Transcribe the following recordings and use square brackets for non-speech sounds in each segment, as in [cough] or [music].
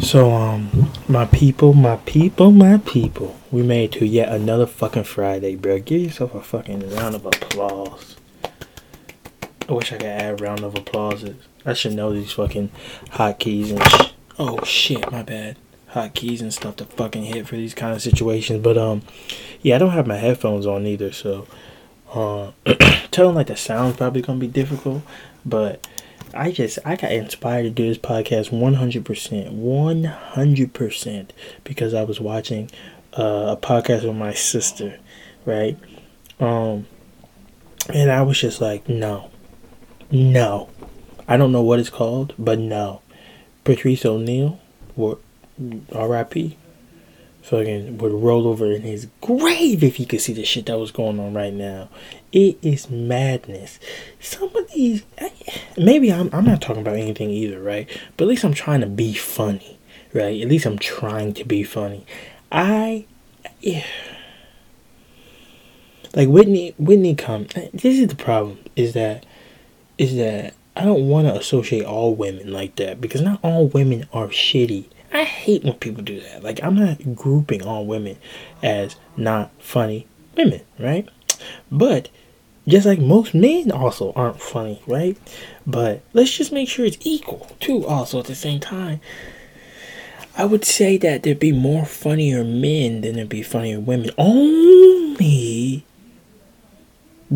So, um, my people, my people, my people, we made to yet another fucking Friday, bro. Give yourself a fucking round of applause. I wish I could add round of applauses. I should know these fucking hotkeys and sh- oh shit, my bad. Hotkeys and stuff to fucking hit for these kind of situations. But um, yeah, I don't have my headphones on either, so uh, [clears throat] telling like the sound's probably gonna be difficult, but I just I got inspired to do this podcast 100%, 100% because I was watching uh, a podcast with my sister, right? Um and I was just like, no. No. I don't know what it's called, but no. Patrice O'Neal, what RIP fucking would roll over in his grave if he could see the shit that was going on right now. It is madness. Some of these, maybe I'm, I'm not talking about anything either, right? But at least I'm trying to be funny, right? At least I'm trying to be funny. I, yeah. Like Whitney, Whitney Cummings. This is the problem. Is that, is that I don't want to associate all women like that because not all women are shitty I hate when people do that. Like, I'm not grouping all women as not funny women, right? But just like most men also aren't funny, right? But let's just make sure it's equal too, also at the same time. I would say that there'd be more funnier men than there'd be funnier women. Only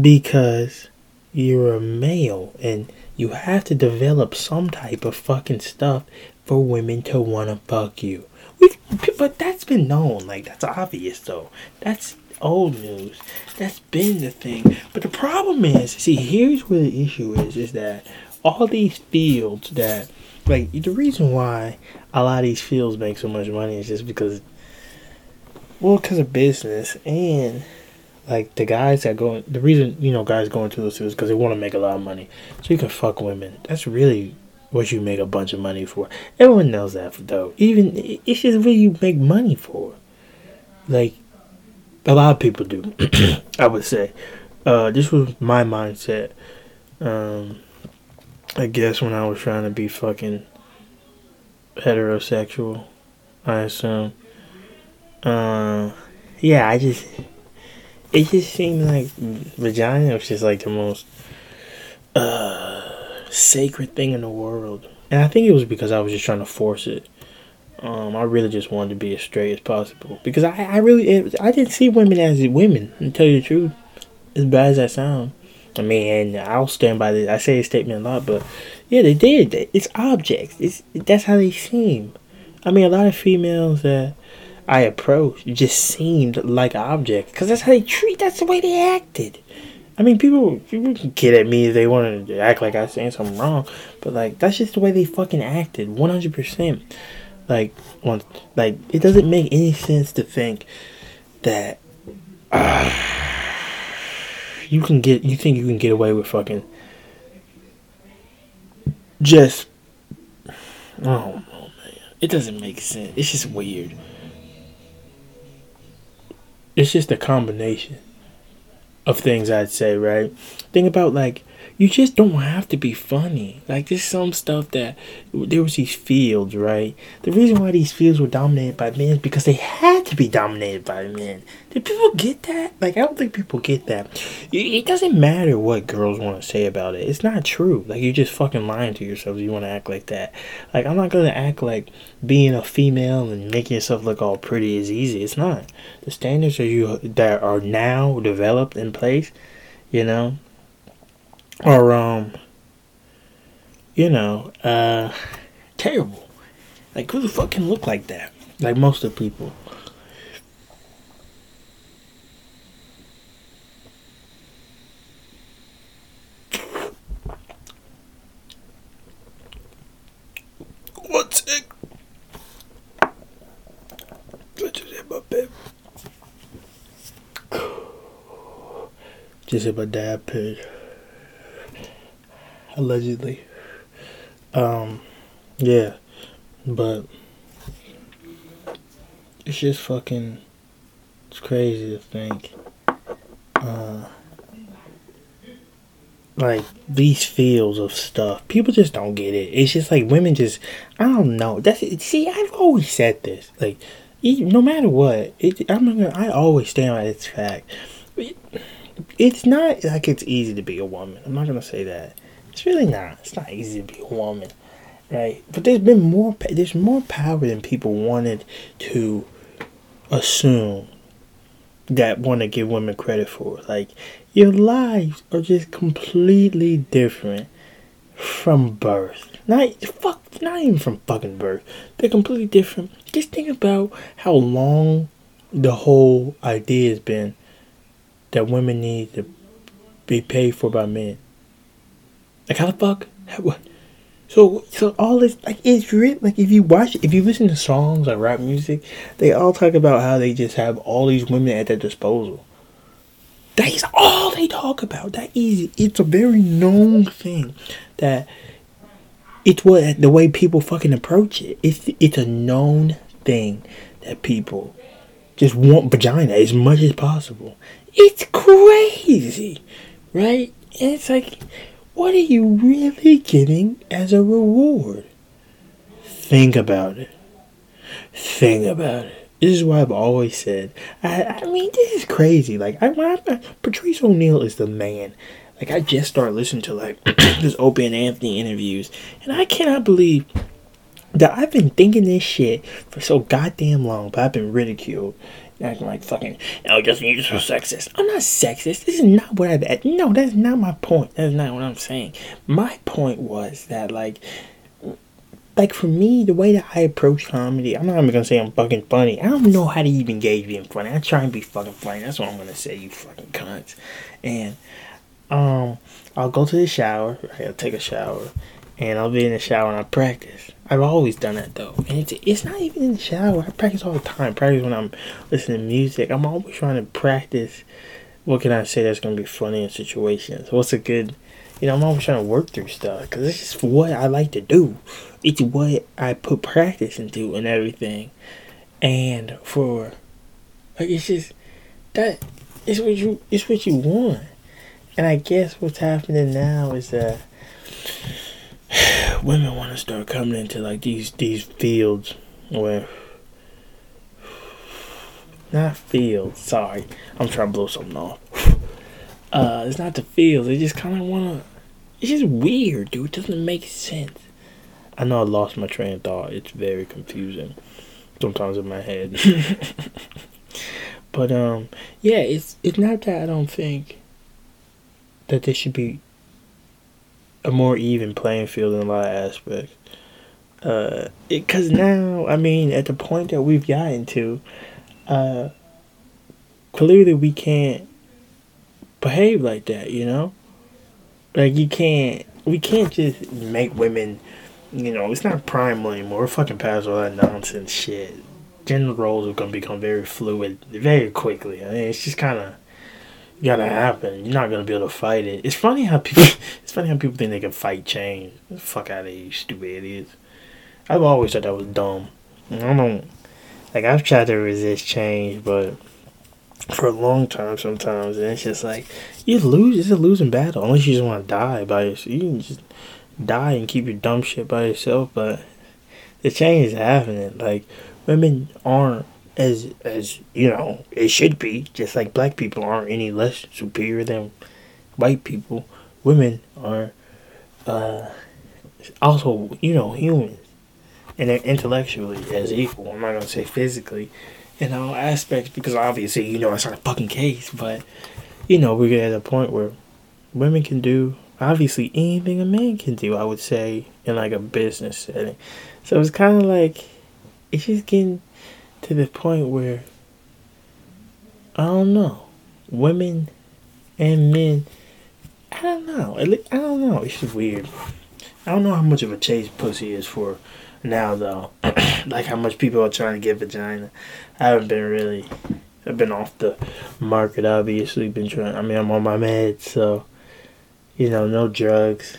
because you're a male and you have to develop some type of fucking stuff for women to want to fuck you. We, but that's been known. Like, that's obvious, though. That's old news. That's been the thing. But the problem is, see, here's where the issue is, is that all these fields that, like, the reason why a lot of these fields make so much money is just because, well, because of business and like the guys that go the reason you know guys go into those fields because they want to make a lot of money so you can fuck women that's really what you make a bunch of money for. Everyone knows that though. Even it's just what you make money for. Like a lot of people do. [clears throat] I would say. Uh, this was my mindset. Um, I guess when I was trying to be fucking heterosexual, I assume. Uh, yeah, I just it just seemed like vagina was just like the most uh sacred thing in the world. And I think it was because I was just trying to force it. Um, I really just wanted to be as straight as possible because I, I really, I didn't see women as women. To tell you the truth, as bad as that sounds. I mean, and I'll stand by this. I say a statement a lot, but yeah, they did. It's objects. It's that's how they seem. I mean, a lot of females that I approached just seemed like objects because that's how they treat. That's the way they acted. I mean, people people can get at me if they want to act like I'm saying something wrong, but like that's just the way they fucking acted, one hundred percent. Like, one, like it doesn't make any sense to think that uh, [sighs] you can get you think you can get away with fucking just oh, oh man, it doesn't make sense. It's just weird. It's just a combination of things I'd say, right? Think about like you just don't have to be funny. Like there's some stuff that there was these fields, right? The reason why these fields were dominated by men is because they had to be dominated by men. Do people get that? Like I don't think people get that. It doesn't matter what girls want to say about it. It's not true. Like you're just fucking lying to yourself you want to act like that. Like I'm not gonna act like being a female and making yourself look all pretty is easy. It's not. The standards are you that are now developed in place, you know, are um you know uh terrible like who the fuck can look like that like most of the people what's it just hit my bed just hit my dad pig allegedly. Um, yeah, but it's just fucking. It's crazy to think. Uh, like these fields of stuff. People just don't get it. It's just like women just I don't know. That's see, I've always said this. Like no matter what, it, I'm gonna, I always stand by this fact. It, it's not like it's easy to be a woman. I'm not gonna say that. It's really not. It's not easy to be a woman, right? But there's been more. There's more power than people wanted to assume that want to give women credit for. Like your lives are just completely different from birth. Not fuck, not even from fucking birth. They're completely different. Just think about how long the whole idea has been that women need to be paid for by men. Like how the fuck? What? So so all this like it's real like if you watch if you listen to songs or rap music, they all talk about how they just have all these women at their disposal. That's all they talk about. That easy. It's a very known thing that it's what the way people fucking approach it. It's it's a known thing that people just want vagina as much as possible. It's crazy, right? And it's like, what are you really getting as a reward? Think about it. Think about it. This is why I've always said. I, I mean, this is crazy. Like, I, I, Patrice O'Neal is the man. Like, I just started listening to like [clears throat] this Opie and Anthony interviews, and I cannot believe that I've been thinking this shit for so goddamn long, but I've been ridiculed acting like fucking, oh, Justin, you're so sexist. I'm not sexist. This is not what I've. No, that's not my point. That's not what I'm saying. My point was that, like, like for me, the way that I approach comedy, I'm not even gonna say I'm fucking funny. I don't know how to even gauge being funny. I try and be fucking funny. That's what I'm gonna say, you fucking cunts. And um, I'll go to the shower. I'll take a shower, and I'll be in the shower and I practice. I've always done that though, and it's it's not even in the shower. I practice all the time. Practice when I'm listening to music. I'm always trying to practice. What can I say that's gonna be funny in situations? What's a good, you know? I'm always trying to work through stuff because it's just what I like to do. It's what I put practice into and everything, and for like it's just that it's what you it's what you want. And I guess what's happening now is that women want to start coming into like these these fields where not fields. Sorry, I'm trying to blow something off. [laughs] Uh, it's not the fields. They just kind of want to. It's just weird, dude. It doesn't make sense. I know I lost my train of thought. It's very confusing sometimes in my head. [laughs] but um, yeah, it's it's not that I don't think that there should be a more even playing field in a lot of aspects. Uh, because now, I mean, at the point that we've gotten to, uh, clearly we can't behave like that, you know? Like, you can't, we can't just make women, you know, it's not primal anymore. We're fucking past all that nonsense shit. Gender roles are gonna become very fluid very quickly. I mean, it's just kind of gotta happen. You're not gonna be able to fight it. It's funny how people. [laughs] It's funny how people think they can fight change. Fuck out of you, stupid idiots. I've always thought that was dumb. I don't like. I've tried to resist change, but for a long time sometimes, and it's just like you lose. It's a losing battle unless you just want to die by yourself. You can just die and keep your dumb shit by yourself, but the change is happening. Like women aren't as as you know it should be. Just like black people aren't any less superior than white people. Women are uh, also you know humans, and they're intellectually as equal. I'm not gonna say physically in all aspects because obviously you know that's not a fucking case. But you know we get at a point where women can do obviously anything a man can do. I would say in like a business setting. So it's kind of like it's just getting to the point where I don't know, women and men. I don't know. I don't know. It's just weird. I don't know how much of a chase pussy is for now though. [clears throat] like how much people are trying to get vagina. I haven't been really. I've been off the market. Obviously, been trying. I mean, I'm on my meds, so you know, no drugs.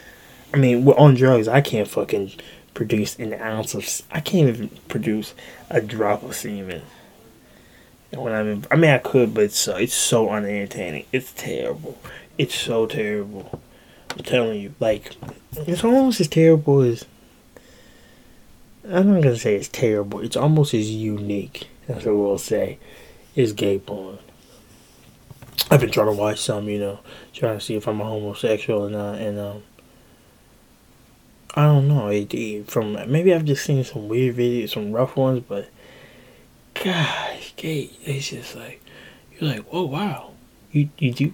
I mean, on drugs, I can't fucking produce an ounce of. I can't even produce a drop of semen. When I'm in, I mean, I could, but it's so, it's so unentertaining. It's terrible. It's so terrible. I'm telling you, like, it's almost as terrible as. I'm not gonna say it's terrible. It's almost as unique. as what we'll say. Is gay porn. I've been trying to watch some, you know, trying to see if I'm a homosexual or not, and um, I don't know. It, from maybe I've just seen some weird videos, some rough ones, but gosh, gay, it's just like you're like, oh wow, you you do,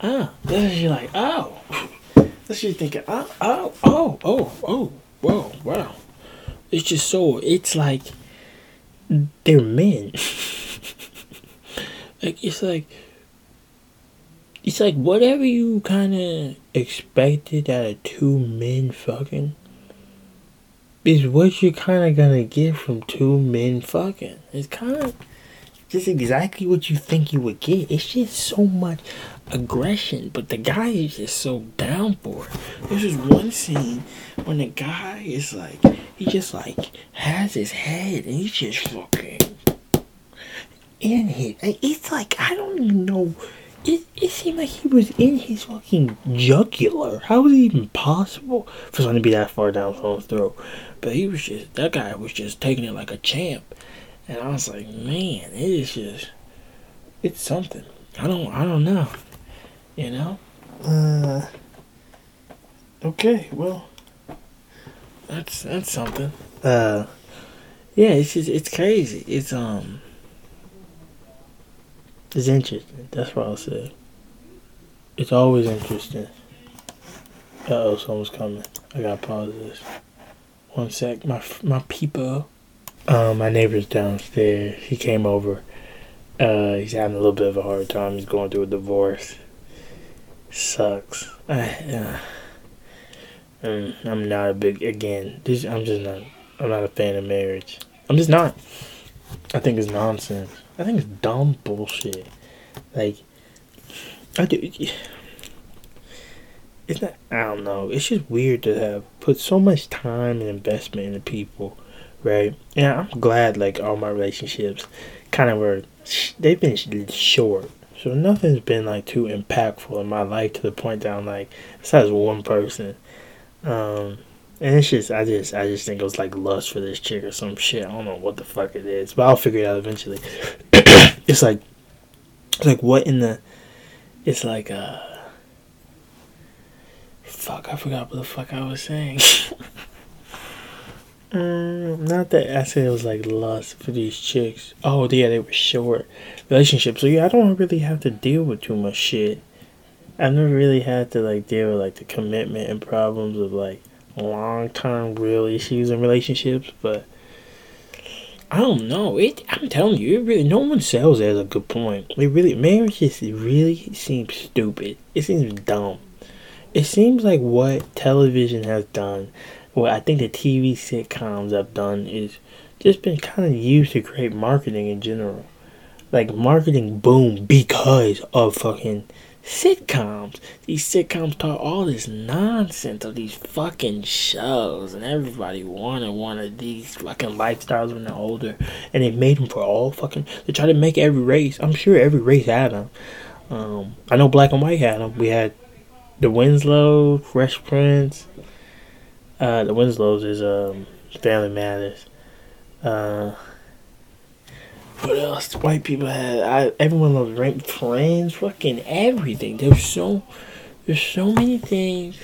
ah, then you're like, oh, [laughs] that's you thinking, oh, oh, oh, oh, oh, whoa, wow, it's just so, it's like they're men, [laughs] like it's like it's like whatever you kind of expected out of two men fucking is what you're kind of gonna get from two men fucking. It's kind of just exactly what you think you would get. It's just so much aggression, but the guy is just so down for it. There's this one scene when the guy is like, he just like has his head and he's just fucking in it. It's like I don't even know it, it seemed like he was in his fucking jugular. How was it even possible for someone to be that far down someone's throat? But he was just, that guy was just taking it like a champ. And I was like, man, it is just, it's something. I don't, I don't know. You know? Uh, okay, well, that's, that's something. Uh, yeah, it's just, it's crazy. It's, um, it's interesting. That's what I'll say. It's always interesting. Uh oh, someone's coming. I gotta pause this. One sec. My my people. Um, my neighbor's downstairs. He came over. Uh, he's having a little bit of a hard time. He's going through a divorce. Sucks. I, [sighs] uh, I'm not a big again. This I'm just not. I'm not a fan of marriage. I'm just not. I think it's nonsense. I think it's dumb bullshit. Like, I do. It's not. I don't know. It's just weird to have put so much time and investment into people, right? And I'm glad like all my relationships kind of were. They've been short, so nothing's been like too impactful in my life to the point that I'm like, besides one person. Um, and it's just, I just, I just think it was like lust for this chick or some shit. I don't know what the fuck it is, but I'll figure it out eventually. [coughs] it's like, it's like what in the, it's like, uh, fuck, I forgot what the fuck I was saying. um, [laughs] not that I said it was like lust for these chicks. Oh, yeah, they were short relationships. So yeah, I don't really have to deal with too much shit. I've never really had to like deal with like the commitment and problems of like long term real issues in relationships, but I don't know. It I'm telling you, it really no one sells as a good point. It really marriage just really seems stupid. It seems dumb. It seems like what television has done, what I think the TV sitcoms have done is just been kind of used to create marketing in general. Like marketing boom because of fucking sitcoms. These sitcoms taught all this nonsense of these fucking shows, and everybody wanted one of these fucking lifestyles when they're older, and they made them for all fucking. They tried to make every race. I'm sure every race had them. Um, I know Black and White had them. We had the Winslow, Fresh Prince. Uh, the Winslows is um, Family Matters. Uh, what else? White people had. I, everyone loves ranked friends. Fucking everything. There's so. There's so many things.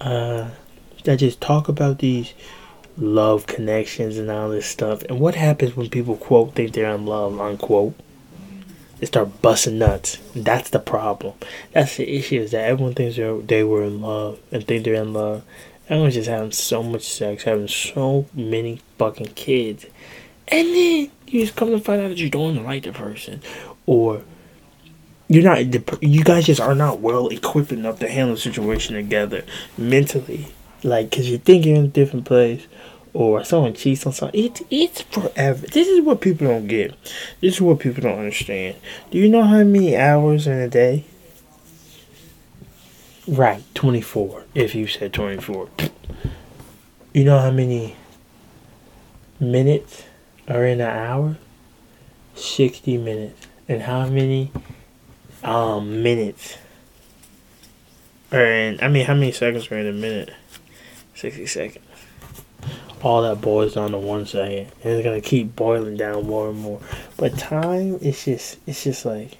Uh, that just talk about these love connections and all this stuff. And what happens when people quote think they're in love unquote? They start busting nuts. That's the problem. That's the issue. Is that everyone thinks they were in love and think they're in love. Everyone's just having so much sex, having so many fucking kids, and then you just come to find out that you don't like the person, or you're not. You guys just are not well equipped enough to handle the situation together mentally. Like, cause you think you're in a different place, or someone cheats on someone. It, it's forever. This is what people don't get. This is what people don't understand. Do you know how many hours in a day? Right, 24, if you said 24. You know how many minutes are in an hour? 60 minutes. And how many um, minutes Or in, I mean, how many seconds are in a minute? 60 seconds. All that boils down to one second. And it's gonna keep boiling down more and more. But time, it's just, it's just like,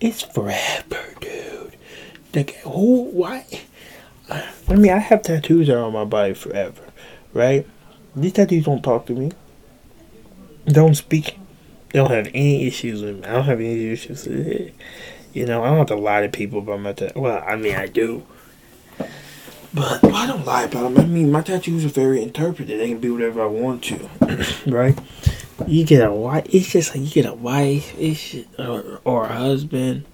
it's forever, dude. Like, who, why? I mean, I have tattoos on my body forever, right? These tattoos don't talk to me. Don't speak. Don't have any issues with me. I don't have any issues with it. You know, I don't have to lie to people about my tattoo. Well, I mean, I do. But I don't lie about them. I mean, my tattoos are very interpreted. They can be whatever I want to, [clears throat] right? You get a wife. It's just like you get a wife, it's or, or a husband,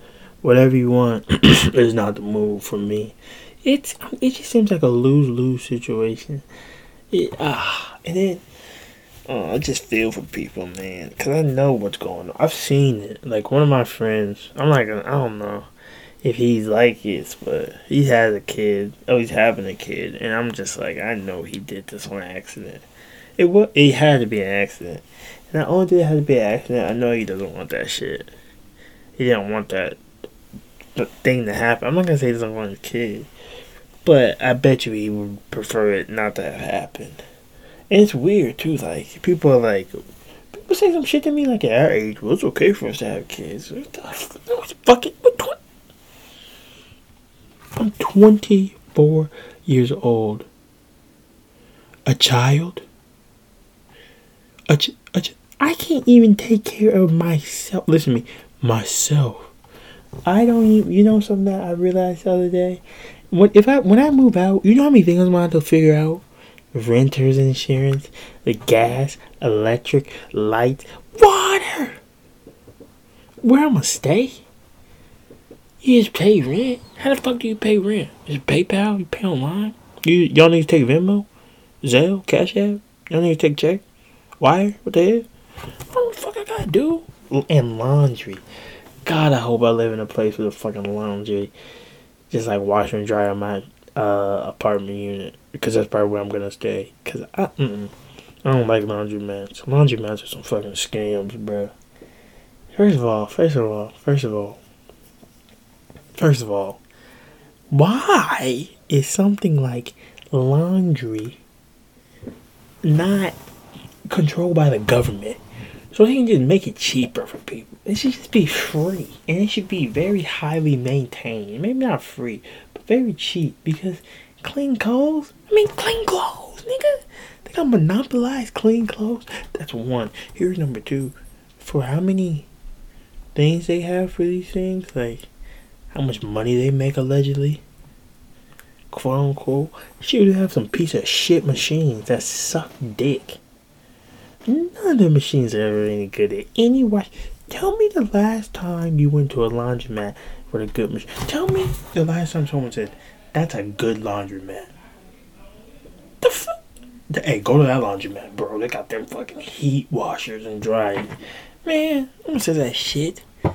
whatever you want. [clears throat] is not the move for me. It's it just seems like a lose lose situation. It, ah, and then uh, I just feel for people, man, because I know what's going on. I've seen it. Like one of my friends, I'm like, I don't know if he's like this, but he has a kid. Oh, he's having a kid, and I'm just like, I know he did this on accident. It was, it had to be an accident. And not only did it have to be an accident, I know he doesn't want that shit. He didn't want that thing to happen. I'm not gonna say he doesn't want his kid, but I bet you he would prefer it not to have happened. And it's weird too. Like people are like, people say some shit to me like at our age. Well, it's okay for us to have kids. What the what? I'm 24 years old. A child. A, ch- a ch- I can't even take care of myself. Listen to me, myself. I don't even. You know something that I realized the other day. When if I when I move out, you know how many things I'm gonna have to figure out renter's insurance, the gas, electric, light, water. Where I'm gonna stay? You just pay rent. How the fuck do you pay rent? Is PayPal? You pay online? You y'all need to take Venmo, Zelle, Cash App. Y'all need to take check, wire. What the hell? What the fuck I gotta do? And laundry. God, I hope I live in a place with a fucking laundry, just like washer and dryer my uh, apartment unit because that's probably where I'm gonna stay. Cause I, mm-mm, I don't like laundromats. Laundromats are some fucking scams, bro. First of all, first of all, first of all, first of all, why is something like laundry not controlled by the government? So they can just make it cheaper for people. It should just be free. And it should be very highly maintained. Maybe not free, but very cheap because clean clothes. I mean, clean clothes, nigga. They got monopolized clean clothes. That's one. Here's number two. For how many things they have for these things, like how much money they make allegedly, quote unquote. Should have some piece of shit machines that suck dick. None of the machines are ever any good at any wash. Tell me the last time you went to a laundromat for a good machine. Tell me the last time someone said, that's a good laundromat. The fuck? Hey, go to that laundromat, bro. They got them fucking heat washers and dryers. Man, I don't say that shit. Good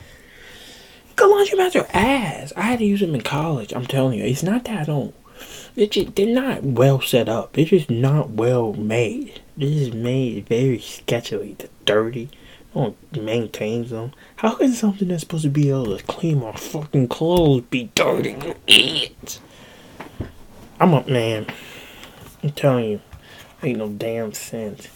laundromats are ass. I had to use them in college. I'm telling you, it's not that I don't. It's just, they're not well set up. They're just not well made. This is made very sketchily. They're dirty don't maintain them. How can something that's supposed to be able to clean my fucking clothes be dirty? You idiot. I'm a man. I'm telling you, ain't no damn sense.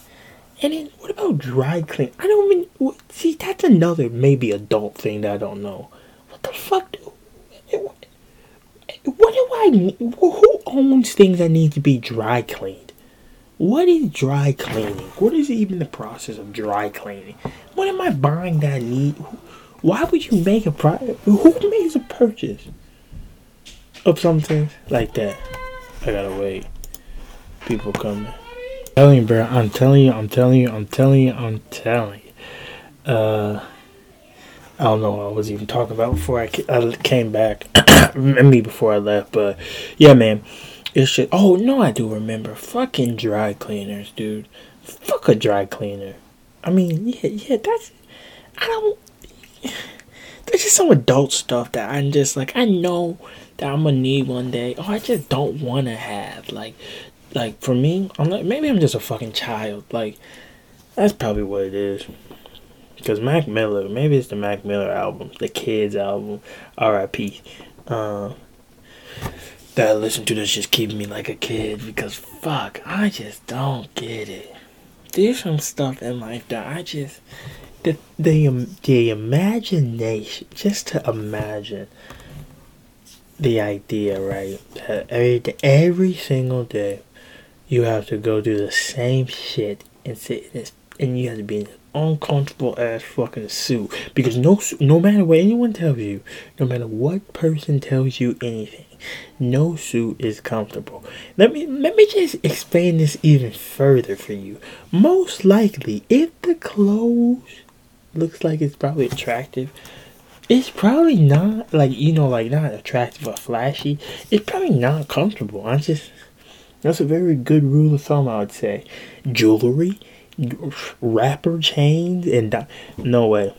And then what about dry clean? I don't even see. That's another maybe adult thing that I don't know. What the fuck? Do, eh, eh, what do I? Who owns things that need to be dry cleaned? What is dry cleaning? What is even the process of dry cleaning? What am I buying that I need? Why would you make a pro? Who makes a purchase of something like that? I gotta wait. People coming. I'm telling you, bro. I'm telling you. I'm telling you. I'm telling you. I'm telling you. Uh, I don't know what I was even talking about before I, I came back. [coughs] me before I left, but yeah, man. It's just, oh no, I do remember. Fucking dry cleaners, dude. Fuck a dry cleaner. I mean, yeah, yeah, that's, I don't, that's just some adult stuff that I'm just like, I know that I'm gonna need one day. Oh, I just don't wanna have. Like, like for me, I'm like, maybe I'm just a fucking child. Like, that's probably what it is. Because Mac Miller, maybe it's the Mac Miller album, the Kids album, R.I.P. Uh, that I listen to that's just keeping me like a kid because fuck, I just don't get it. There's some stuff in life that I just the the the imagination just to imagine the idea right that every every single day you have to go do the same shit and sit in this and you have to be in uncomfortable ass fucking suit because no no matter what anyone tells you, no matter what person tells you anything, no suit is comfortable. Let me let me just explain this even further for you. Most likely, if the clothes looks like it's probably attractive, it's probably not like you know like not attractive or flashy. It's probably not comfortable. I just that's a very good rule of thumb I would say. Jewelry rapper chains and di- no way.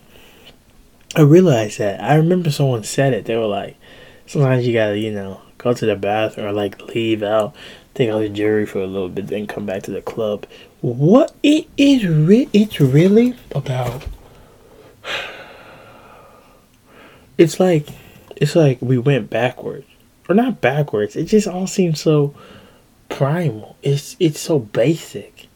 I realized that. I remember someone said it. They were like, sometimes you gotta, you know, go to the bathroom or like leave out, take out the jewelry for a little bit, then come back to the club. What it is, re- it's really about. [sighs] It's like, it's like we went backwards, or not backwards. It just all seems so primal. It's it's so basic.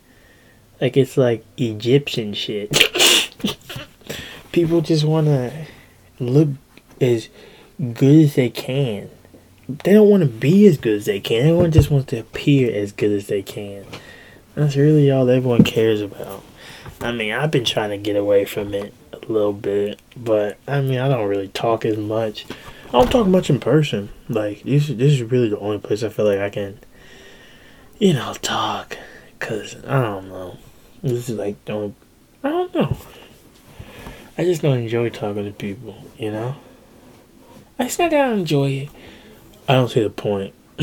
Like it's like Egyptian shit. [laughs] People just want to look as good as they can. They don't want to be as good as they can. Everyone just wants to appear as good as they can. That's really all everyone cares about. I mean, I've been trying to get away from it a little bit, but I mean, I don't really talk as much. I don't talk much in person. Like this, this is really the only place I feel like I can, you know, talk. Cause I don't know. This is like don't I don't know. I just don't enjoy talking to people, you know? I just not that I enjoy it. I don't see the point. [laughs]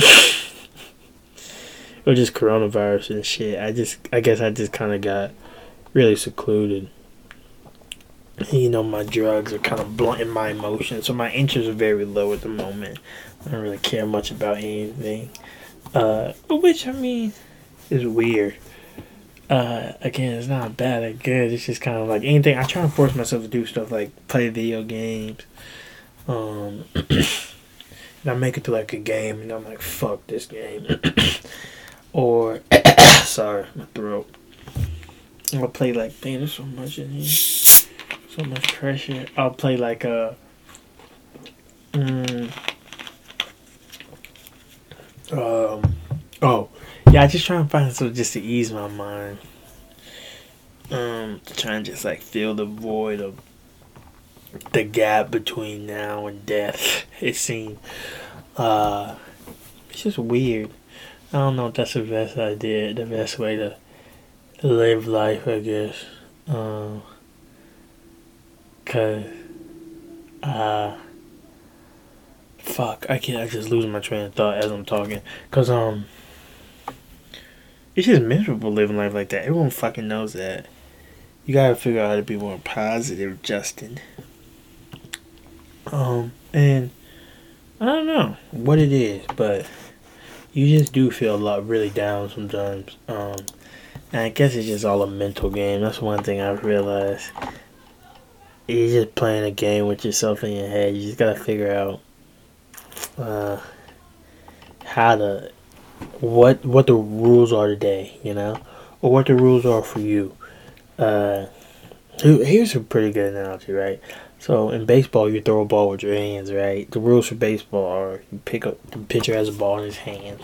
or just coronavirus and shit. I just I guess I just kinda got really secluded. You know, my drugs are kind of blunting my emotions, so my interests are very low at the moment. I don't really care much about anything. Uh, which I mean is weird uh, again, it's not bad or good. It's just kind of like anything. I try to force myself to do stuff like play video games. Um, [coughs] and I make it to like a game, and I'm like, fuck this game. [coughs] or, [coughs] sorry, my throat. I'll play like, man, there's so much in here. So much pressure. I'll play like a. Mm, um, oh, yeah, I just try and find something just to ease my mind. Um, to try and just like fill the void of the gap between now and death. [laughs] It seems. Uh, it's just weird. I don't know if that's the best idea, the best way to live life, I guess. Um, cause, uh, fuck, I can't, I just losing my train of thought as I'm talking. Cause, um, it's just miserable living life like that. Everyone fucking knows that. You gotta figure out how to be more positive, Justin. Um, and I don't know what it is, but you just do feel a lot really down sometimes. Um, and I guess it's just all a mental game. That's one thing I've realized. You're just playing a game with yourself in your head. You just gotta figure out uh, how to what what the rules are today, you know, or what the rules are for you. Uh, here's a pretty good analogy, right? So in baseball, you throw a ball with your hands, right? The rules for baseball are you pick up the pitcher has a ball in his hand,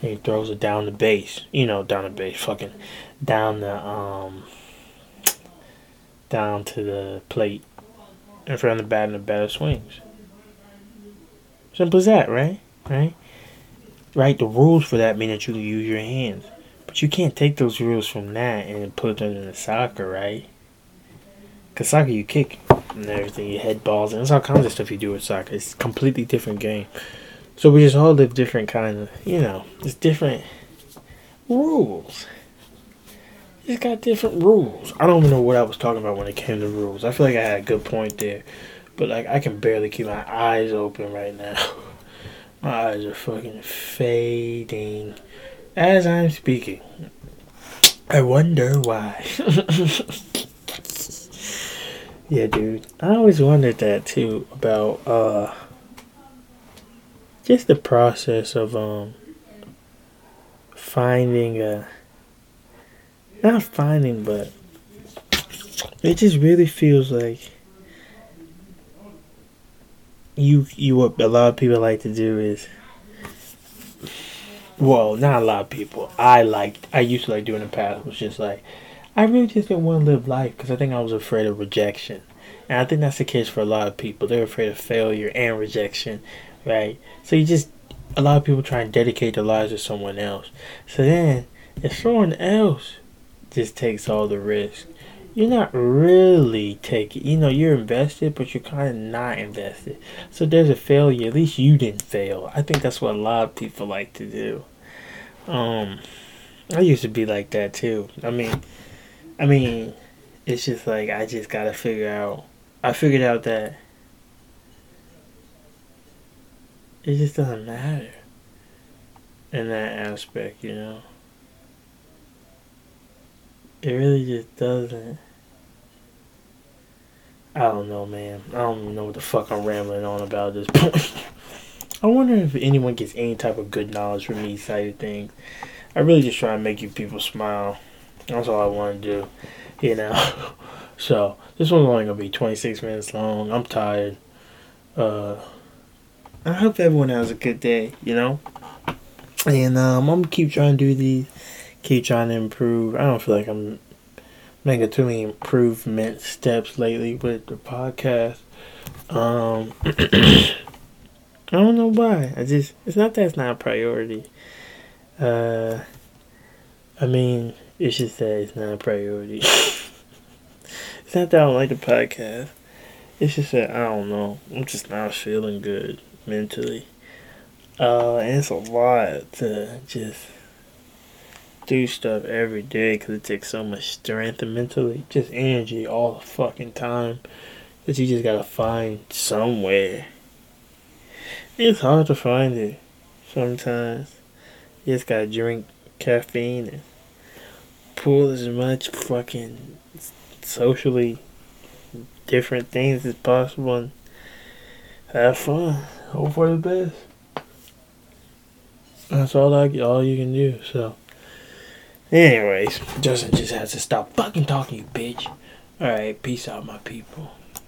and he throws it down the base. You know, down the base, fucking down the um down to the plate in front of the bat, and the batter swings. Simple as that, right? Right right? The rules for that mean that you can use your hands. But you can't take those rules from that and put them in the soccer, right? Because soccer, you kick and everything, you head balls, and there's all kinds of stuff you do with soccer. It's a completely different game. So we just all live different kind of, you know, it's different rules. It's got different rules. I don't even know what I was talking about when it came to rules. I feel like I had a good point there. But like I can barely keep my eyes open right now. [laughs] My eyes are fucking fading as I'm speaking. I wonder why. [laughs] yeah, dude. I always wondered that too about uh just the process of um finding a not finding but it just really feels like you you what a lot of people like to do is well not a lot of people. I like i used to like doing the past was just like i really just didn't want to live life because i think i was afraid of rejection. And i think that's the case for a lot of people. They're afraid of failure and rejection right? So you just a lot of people try and dedicate their lives to someone else. So then if someone else just takes all the risk you're not really taking, you know, you're invested, but you're kind of not invested. So there's a failure. At least you didn't fail. I think that's what a lot of people like to do. Um, I used to be like that too. I mean, I mean, it's just like I just gotta figure out. I figured out that it just doesn't matter in that aspect, you know. It really just doesn't. I don't know, man. I don't know what the fuck I'm rambling on about at this point. [laughs] I wonder if anyone gets any type of good knowledge from these side of things. I really just try and make you people smile. That's all I want to do, you know. [laughs] so this one's only gonna be 26 minutes long. I'm tired. Uh, I hope everyone has a good day, you know. And um, I'm gonna keep trying to do these keep trying to improve. I don't feel like I'm making too many improvement steps lately with the podcast. Um, [clears throat] I don't know why. I just it's not that it's not a priority. Uh, I mean, it's just that it's not a priority. [laughs] it's not that I don't like the podcast. It's just that I don't know. I'm just not feeling good mentally. Uh, and it's a lot to just do stuff every day because it takes so much strength and mentally, just energy all the fucking time that you just gotta find somewhere. It's hard to find it sometimes. You just gotta drink caffeine and pull as much fucking socially different things as possible and have fun. Hope for the best. That's all I all you can do. So. Anyways, Justin just has to stop fucking talking, you bitch. Alright, peace out, my people.